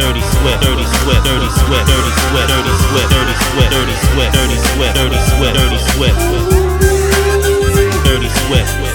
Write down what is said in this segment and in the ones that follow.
Dirty Swift, Dirty Swift, Dirty Swift, Dirty Swift, Dirty Swift, Dirty Swift, Dirty Swift, Dirty Swift, Dirty Swift, Dirty Swift, Dirty Swift.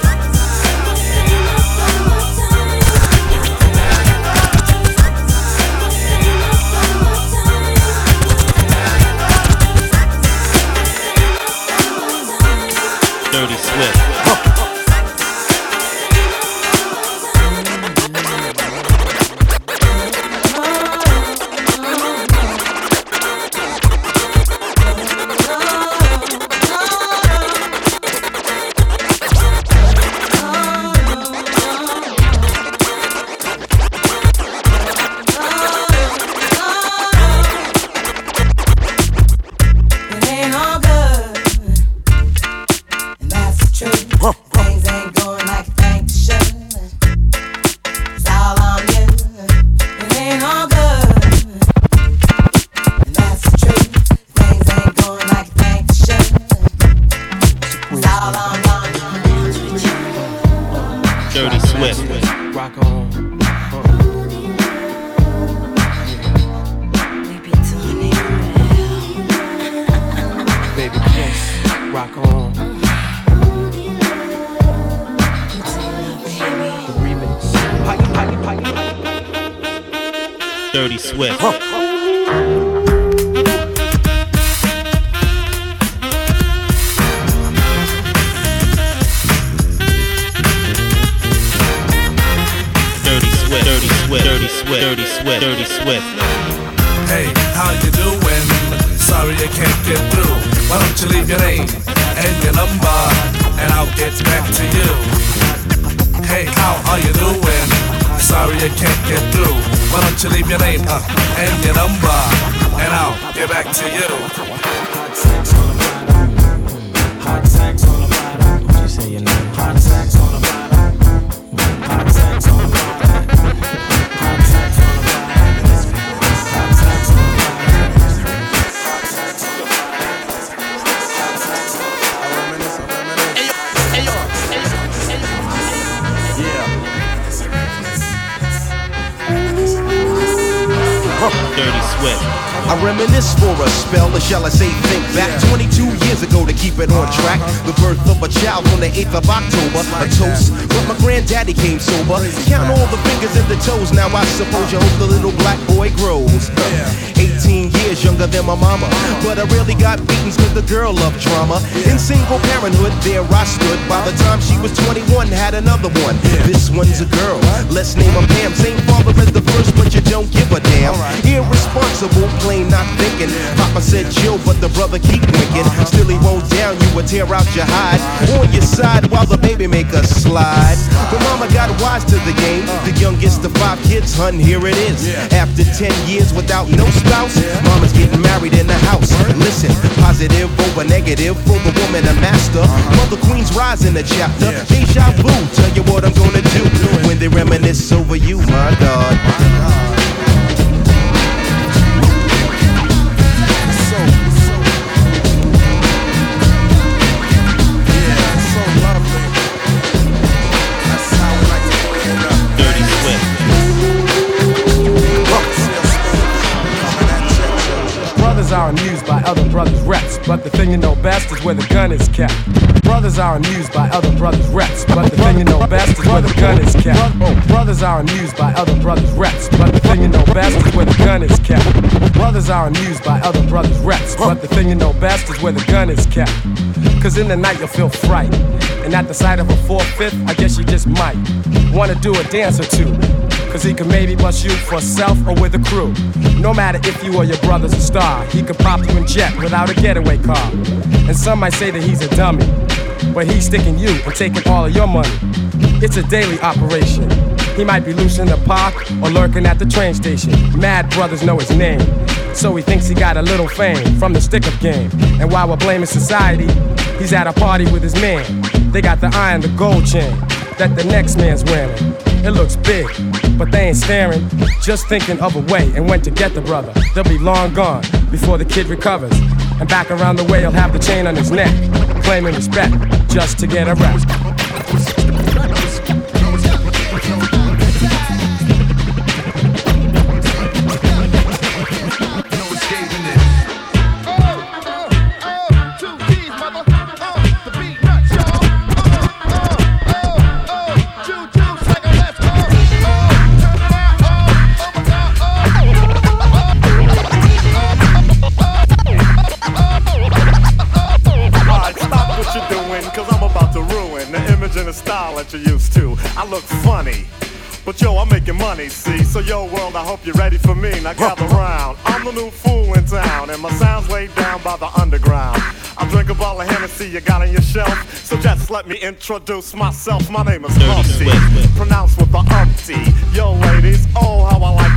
Dirty Swift. Dirty Swift, Dirty Swift, Dirty Swift, Dirty Swift, Dirty Swift. Hey, how you doing? Sorry I can't get through. Why don't you leave your name and your number, and I'll get back to you. Hey, how are you doing? Sorry I can't get through. Why don't you leave your name uh, and your number, and I'll get back to you. I reminisce for a spell, or shall I say think back 22 years ago to keep it on track. The birth of a child on the 8th of October, a toast. But my granddaddy came sober. Count all the fingers and the toes, now I suppose you hope the little black boy grows. 18 years younger than my mama, but I really got beatings cause the girl loved drama. In single parenthood, there I stood. By the time she was 21, had another one. This one's a girl, let's name her Pam. Same father as the first, but you don't give a damn. Irresponsible, plain not thinking. Papa said chill, but the brother keep winking. Still he won't down you would tear out your hide. On your side while the baby make a slide. But mama got wise to the game. The youngest of five kids, hun, here it is. After 10 years without no spouse, mama's getting married in the house. Listen, positive over negative for the woman a master. Mother Queen's rise in the chapter. Deja vu, tell you what I'm gonna do when they reminisce over you, my God. Are amused by other brothers' reps, but the thing you know best is where the gun is kept. Brothers are amused by other brothers' reps, but the thing you know best is where the gun is kept. Brothers are amused by other brothers' reps, but the thing you know best is where the gun is kept. Brothers are amused by other brothers' reps, but the thing you know best is where the gun is kept. Cause in the night you'll feel fright, and at the sight of a four-fifth, I guess you just might wanna do a dance or two. Cause he can maybe bust you for self or with a crew. No matter if you or your brother's a star, he could pop you in jet without a getaway car. And some might say that he's a dummy, but he's sticking you and taking all of your money. It's a daily operation. He might be loose in the park or lurking at the train station. Mad brothers know his name. So he thinks he got a little fame from the stick up game. And while we're blaming society, he's at a party with his man. They got the eye and the gold chain that the next man's wearing. It looks big, but they ain't staring, just thinking of a way and when to get the brother. They'll be long gone before the kid recovers. And back around the way, he'll have the chain on his neck, claiming respect just to get a rest. Funny. But yo, I'm making money, see? So yo, world, I hope you're ready for me. Now gather round. I'm the new fool in town, and my sound's laid down by the underground. I drink a bottle of Hennessy you got on your shelf. So just let me introduce myself. My name is Humpty, pronounced with the umpty. Yo, ladies, oh how I like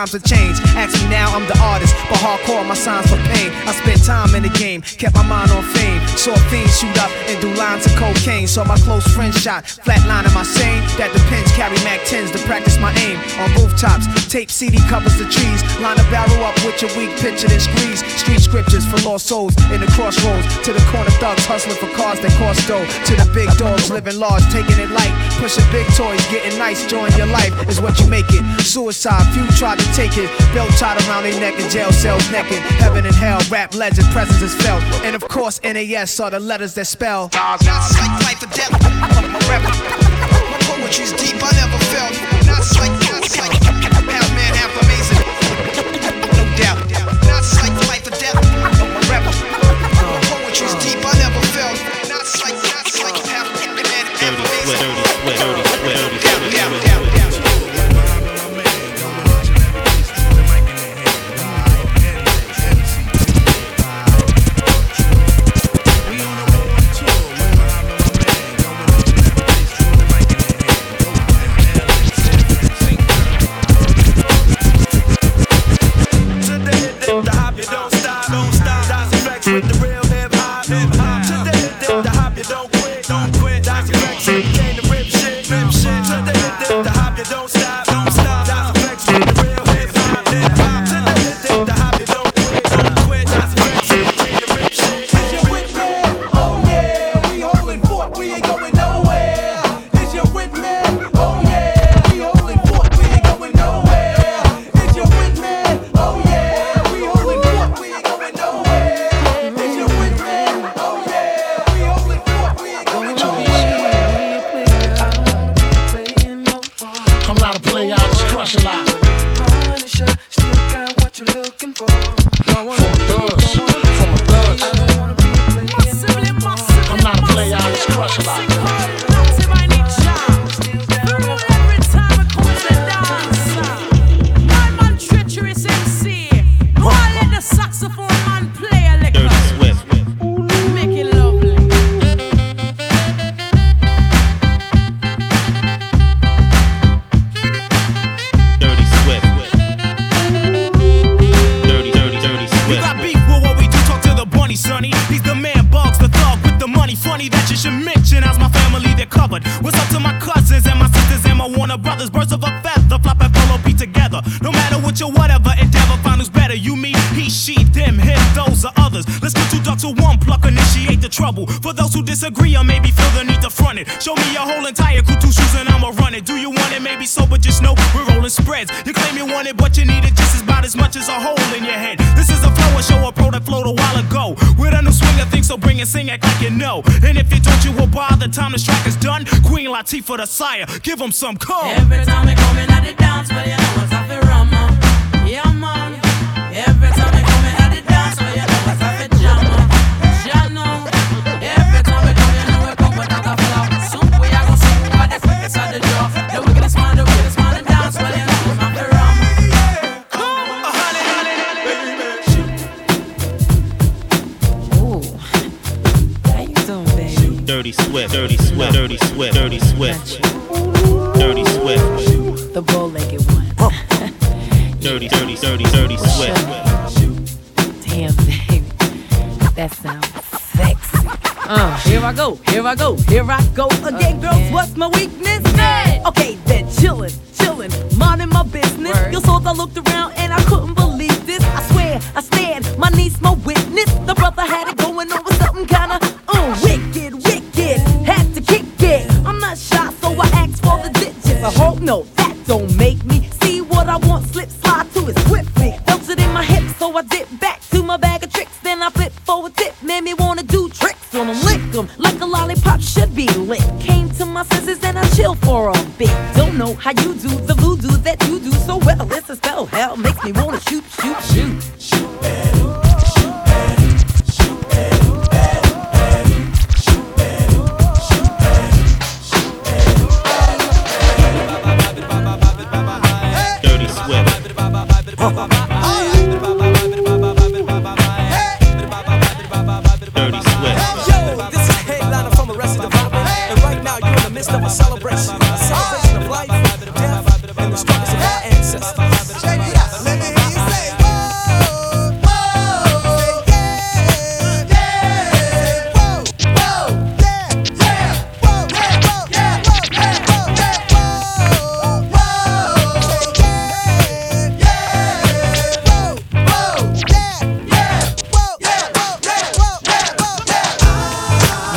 times have changed. Ask me now, I'm the artist, but hardcore my signs for pain. I spent time in the game, kept my mind on fame. Saw fiends shoot up and do lines of cocaine. Saw my close friend shot, flatline in my sane. That depends, carry Mac 10s to practice my aim. On rooftops, tape CD covers the trees. Line a barrel up with your weak picture, then squeeze. Street scriptures for lost souls in the crossroads. To the corner thugs hustling for cars that cost dough. To the big dogs living large, taking it light. Pushing big toys, getting nice, join your life is what you make it. Suicide, few tried to take it. Belt tied around their neck in jail cells naked. Heaven and hell, rap legend, presence is felt. And of course, NAS are the letters that spell. Not like life or death. My poetry's deep, I never felt. Not like, not like, Effects Let's get two ducks with one pluck, initiate the trouble. For those who disagree or maybe feel the need to front it, show me your whole entire crew, two shoes, and I'ma run it. Do you want it? Maybe so, but just know we're rolling spreads. You claim you want it, but you need it just about as much as a hole in your head. This is a flow, a show, a pro that flowed a while ago. With a new swing of things, so bring it, sing, act like you know. And if you don't, you will by the time this track is done. Queen Latifah the sire, give them some call. Every time we come in at dance, well, you know what's up. Yeah, man. Every time Dirty Swift, Dirty Swift, Dirty Swift, Dirty Swift, Dirty Swift, The bow-legged one. Dirty, Dirty, Dirty, Dirty Swift. Damn, baby. That sounds sexy. Uh, here I go, here I go, here I go again, girls. What's my weakness? Okay, then chillin', chillin', minding my business. You saw I looked around and I couldn't believe this. I swear, I stared,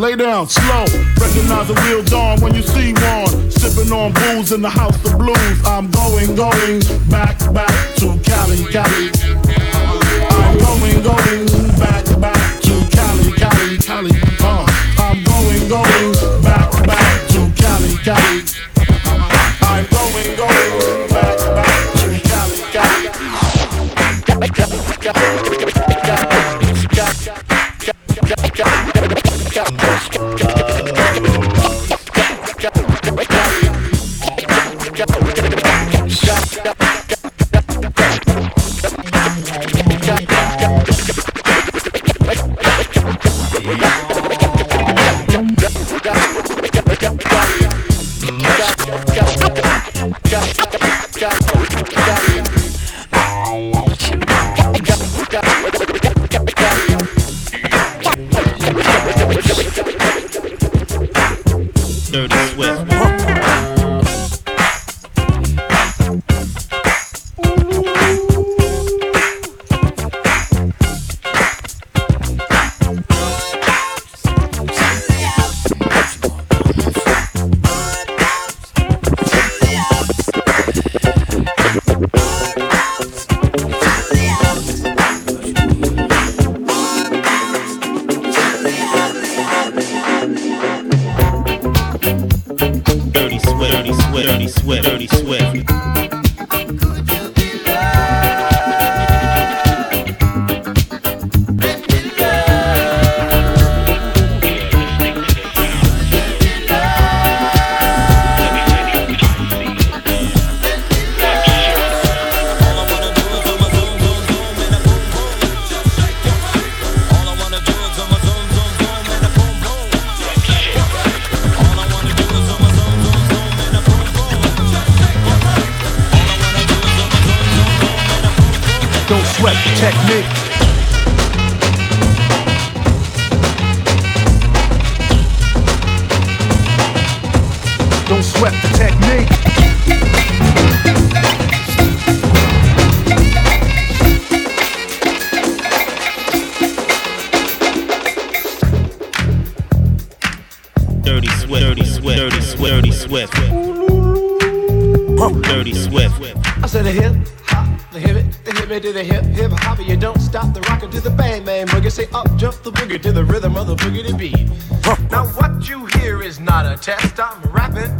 Lay down slow. Recognize the real dawn when you see one. Sipping on booze in the house of blues. I'm going, going back, back to Cali, Cali. I'm going, going back, back to Cali, Cali, Cali. Uh, I'm going, going back, back to Cali, Cali. I'm going, going back, back to Cali, Cali. dirty swift. Don't sweat the technique. Dirty Swift. Dirty Swift. Dirty Swift. Dirty Swift. Dirty Swift. I said the hip hop, the hip it, the hip it to the hip hip hop. You don't stop the rockin' to the bang bang boogie. Say up jump the boogie to the rhythm of the boogie to beat. Now what you hear is not a test. I'm rapping to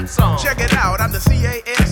that song. Check it out, I'm the C-A-S-N, the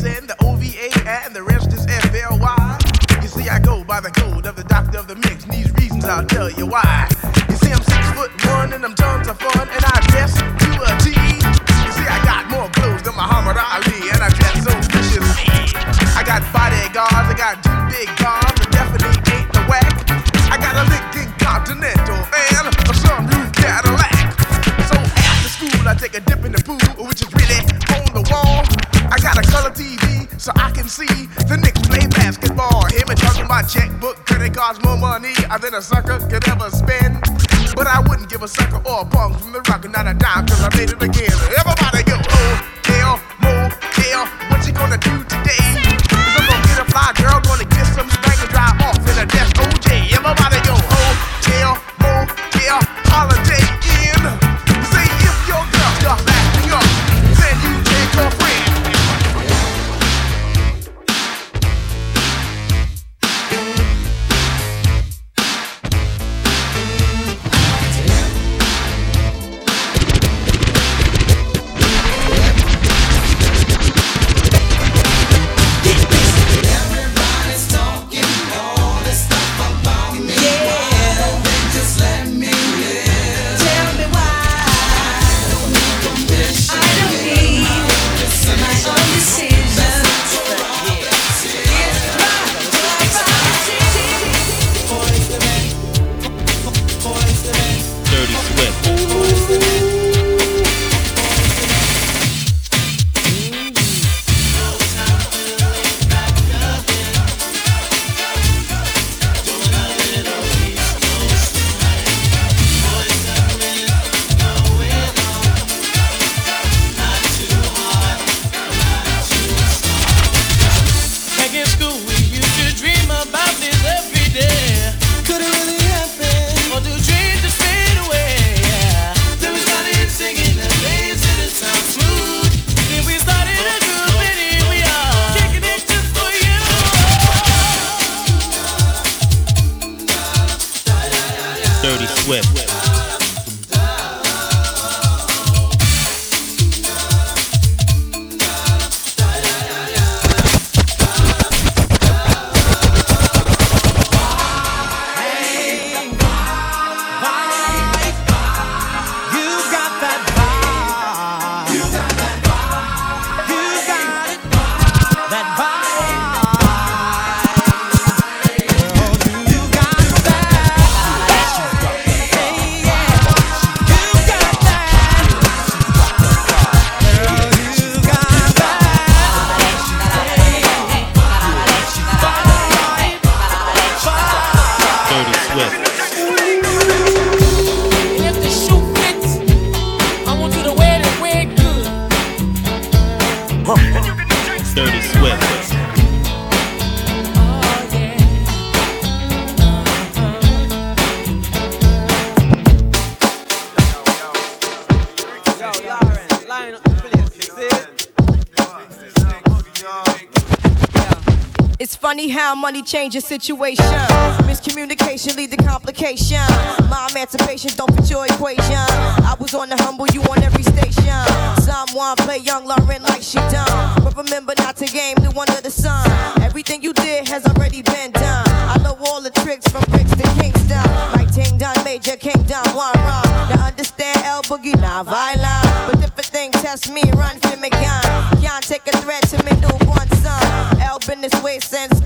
a sucker could ever spend. But I wouldn't give a sucker or a punk from the rock, not a dime, cause I made it again. How money changes situation. Miscommunication lead to complication. My emancipation don't fit your equation. I was on the humble, you on every station. Someone play young Lauryn like she done. But remember not to game the one under the sun. Everything you did has already been done. I know all the tricks from bricks to Kingston. Like Ting Done, Major Kingdom, one run. Now understand L Boogie, not violent. But if a thing test me, run for me gun. Can't take a threat to me newborn son. L been this way since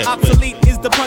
Obsolete is the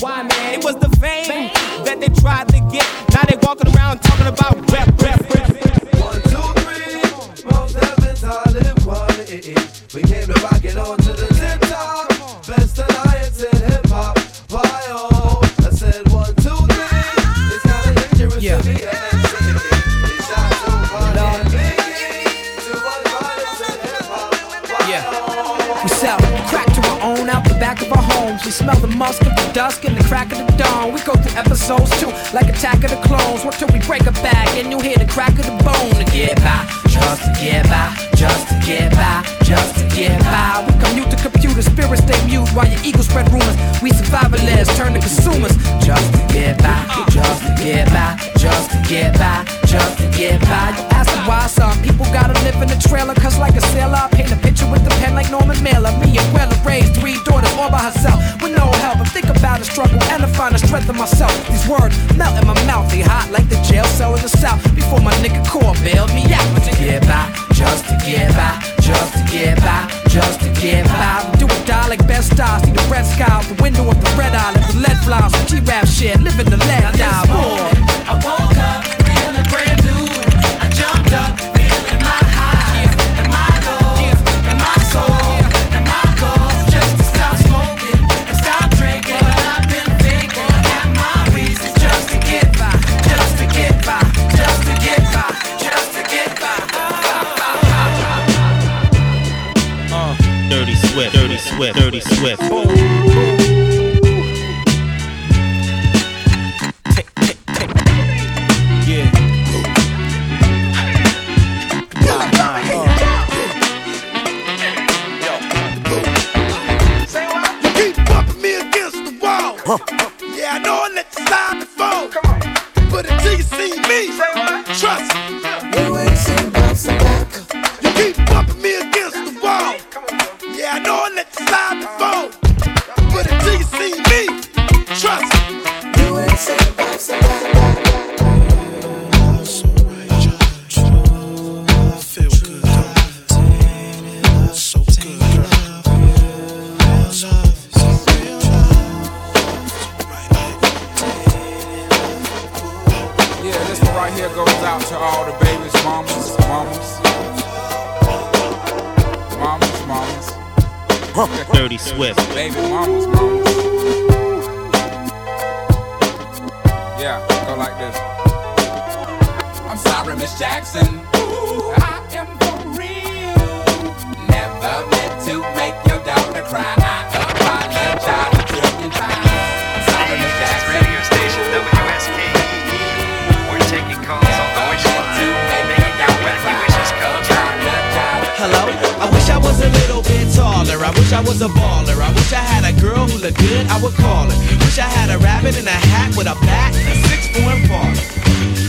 Why, man? It was the fame that they tried to get. Now they walking around talking about rap, rap, rap. One, two, three. Most heavens all in one. Eh, eh. We came to rock it on to the tip top. Best alliance in hip hop. Why oh? We smell the musk of the dusk and the crack of the dawn. We go through episodes too, like Attack of the Clones. Work till we break a back and you hear the crack of the bone to get by. Just to get by, just to get by, just to get by. We commute to computer, spirits stay mute while your ego spread rumors. We survivalists turn to consumers. Just to get by, just to get by, just to get by, just to get by. You ask why some people gotta live in a trailer, cause like a sailor, I paint a picture with the pen like Norman Mailer. Me and Weller raised three daughters all by herself with no help. I think about the struggle and I find the strength in myself. These words melt in my mouth, they hot like the jail cell in the south. Before my nigga core bailed me out. but To get by, just to get by, just to get by, just to get by. Do or die like best stars, see the red sky out the window of the red eye, let the lead. Some G-rap shit, living the lead. Boy. I woke up Swift. Dirty Swift. Dirty in a hat with a bat and a six four parlor.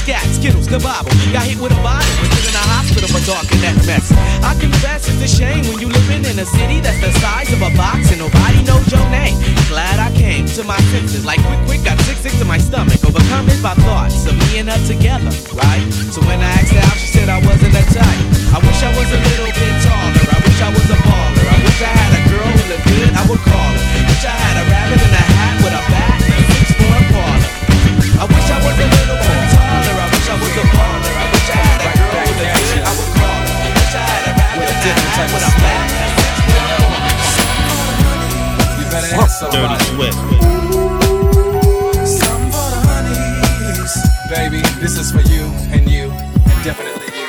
scat, skittles, the Bible. Got hit with a bottle, was in a hospital for talking that mess. I confess it's a shame when you living in a city that's the size of a box and nobody knows your name. Glad I came to my senses, like quick, quick, got sick, sick to my stomach. Overcome it by thoughts of me and her together, right? So when I asked her out, she said I wasn't a type. I wish I was a little bit taller. I wish I was a baller. I wish I had a girl who looked good, I would call her. Wish I had a rabbit in a better answer Dirty Swift. For the honeys. Baby, this is for you and you and definitely you.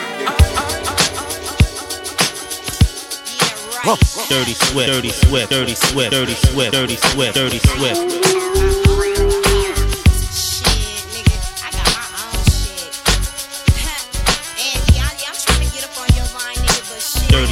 Dirty Swift. Dirty Swift. Dirty Swift. Dirty Swift. Dirty Swift. Dirty Swift. Dirty,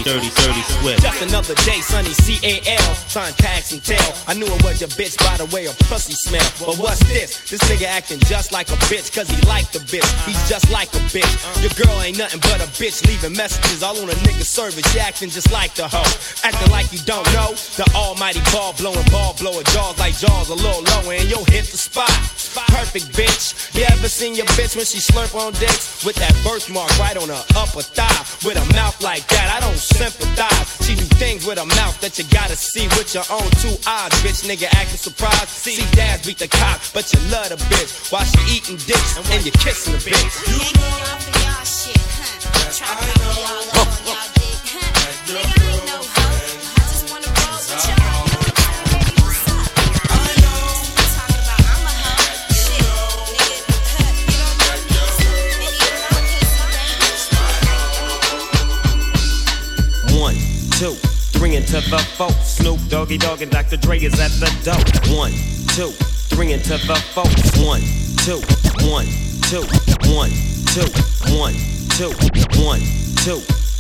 dirty, dirty Swift. Just another day, sunny C-A-L, Sign tax and tell. I knew it was your bitch by the way her pussy smell. But what's this? This nigga acting just like a bitch, cause he like the bitch. He's just like a bitch. Your girl ain't nothing but a bitch, leaving messages all on a nigga service. She acting just like the hoe. Acting like you don't know. The almighty ball blowing, ball blower, jaws like jaws a little lower, and you'll hit the spot. Perfect bitch. You ever seen your bitch when she slurp on dicks? With that birthmark right on her upper thigh. With a mouth like that, I don't sympathize. She do things with her mouth that you gotta see with your own two eyes. Bitch, nigga acting surprised. See, dads beat the cop, but you love the bitch. While she eating dicks and you kissing the bitch. You know, y'all shit, huh? Try to y'all love, y'all dick, One, two, three into the four. Snoop Doggy Dogg and Dr. Dre is at the door. One, two, three into the four. One, two, one, two, one, two, one, two, one, two.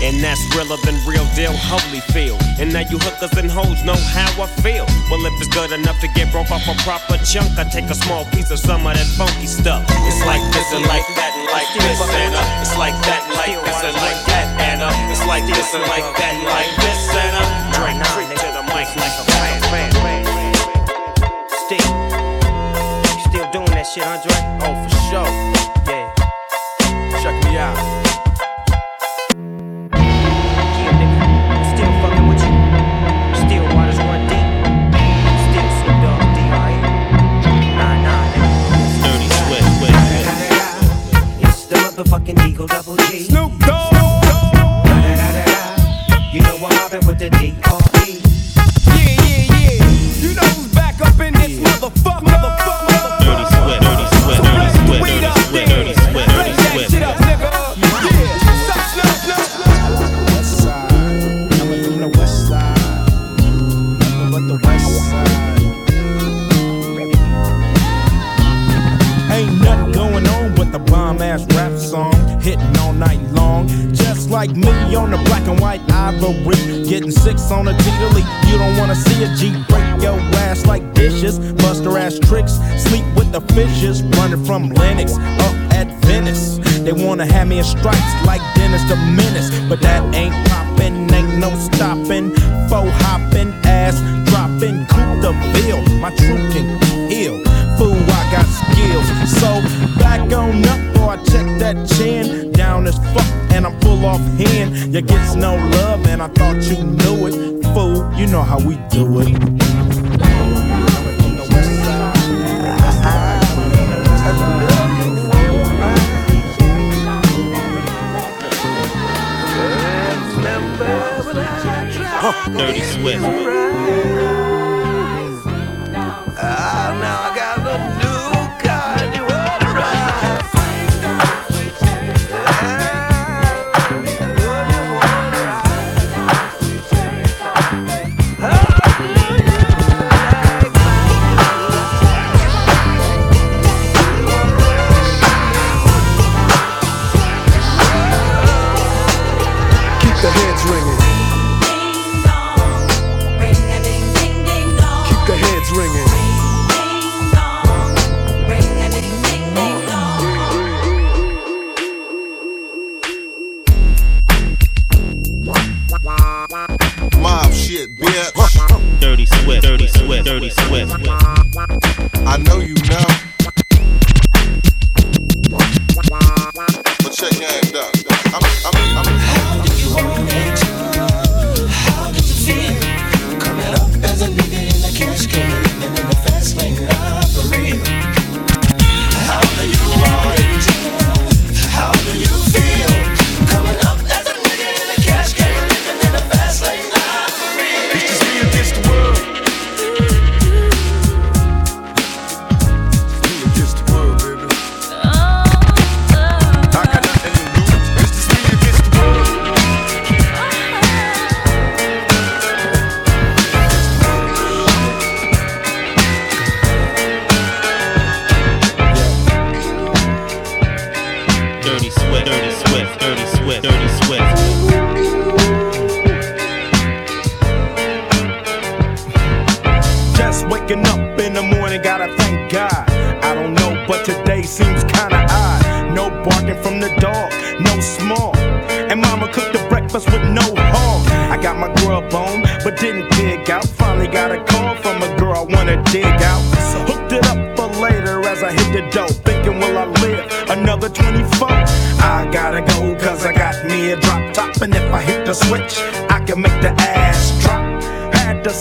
And that's realer than real deal, Holyfield. And now you hookers and hoes know how I feel. Well, if it's good enough to get broke off a proper chunk, I take a small piece of some of that funky stuff. It's like this and like that and like this and uh, it's like that and like this and like that and uh, it's like this and like that and like this and uh, drink creep to the mic like a fan. Still, still doing that shit, Andre? Stripes like Dennis the Menace. But that ain't poppin', ain't no stopping. Faux hopping, ass dropping. Coupe the bill. My truth can heal. Fool, I got skills. So back on up or I check that chin. Down as fuck and I'm full off hand. You gets no love and I thought you knew it. Fool, you know how we do it. Dirty Swift.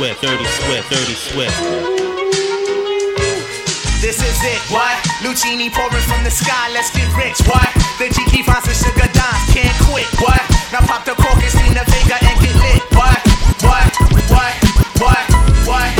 Swift. Dirty Swift. Dirty Swift. This is it, what? Lucini pouring from the sky, let's get rich, what? The GK finds the sugar dimes, can't quit, what? Now pop the cork and see the Vega and get lit? What? What? What? What? What?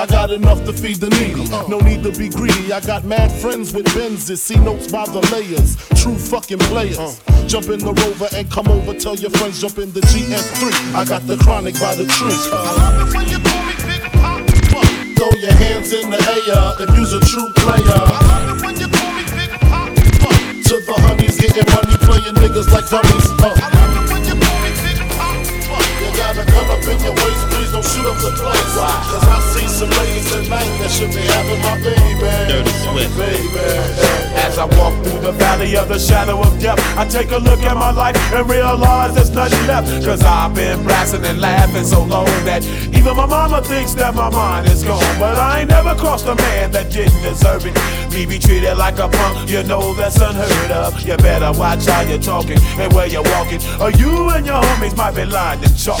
I got enough to feed the needy. No need to be greedy. I got mad friends with Benzes. See notes by the layers. True fucking players. Jump in the rover and come over. Tell your friends jump in the GM3. I got the chronic by the tree. Throw your hands in the air if you's a true player. To the honeys getting money, playing niggas like dummies. Uh. You gotta come up in your waist, please don't shoot up the place. Cause I see some ladies tonight that should be having my baby. Dirty Swift. Baby. As I walk through the valley of the shadow of death, I take a look at my life and realize there's nothing left. Cause I've been blasting and laughing so long that even my mama thinks that my mind is gone. But I ain't never crossed a man that didn't deserve it. Me be treated like a punk, you know that's unheard of. You better watch how you're talking and where you're walking, or you and your homies might be lying in chalk.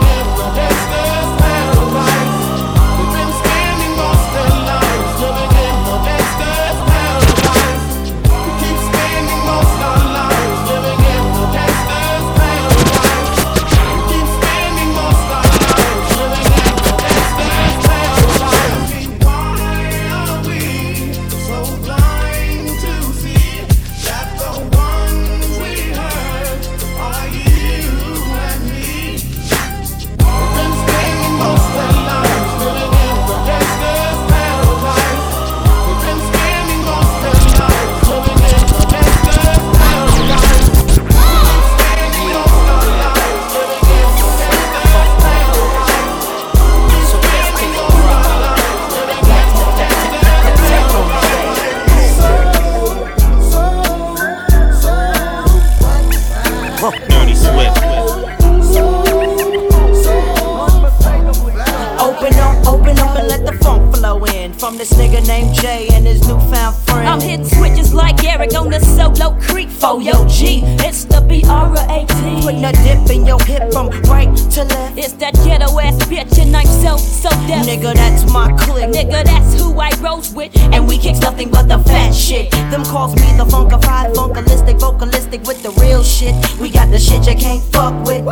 kicks nothing but the fat shit. Them calls me the funkified, funkalistic, vocalistic with the real shit. We got the shit you can't fuck with.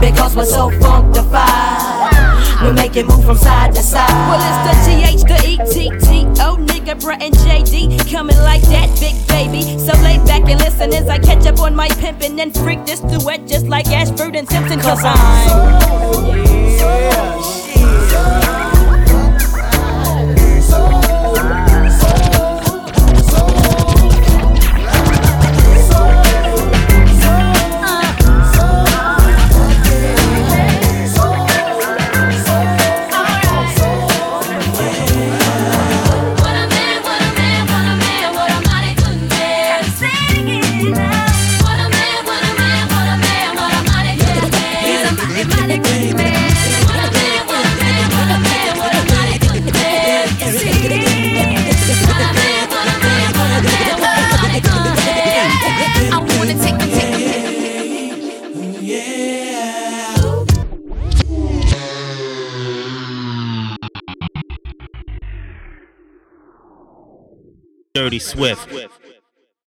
Because we're so funkified. We make it move from side to side. Well, it's the GH, the ETT. Oh, nigga, Brett and JD coming like that, big baby. So lay back and listen as I catch up on my pimpin' and freak this duet just like Ashford and Simpson. Cause I'm. I Swift.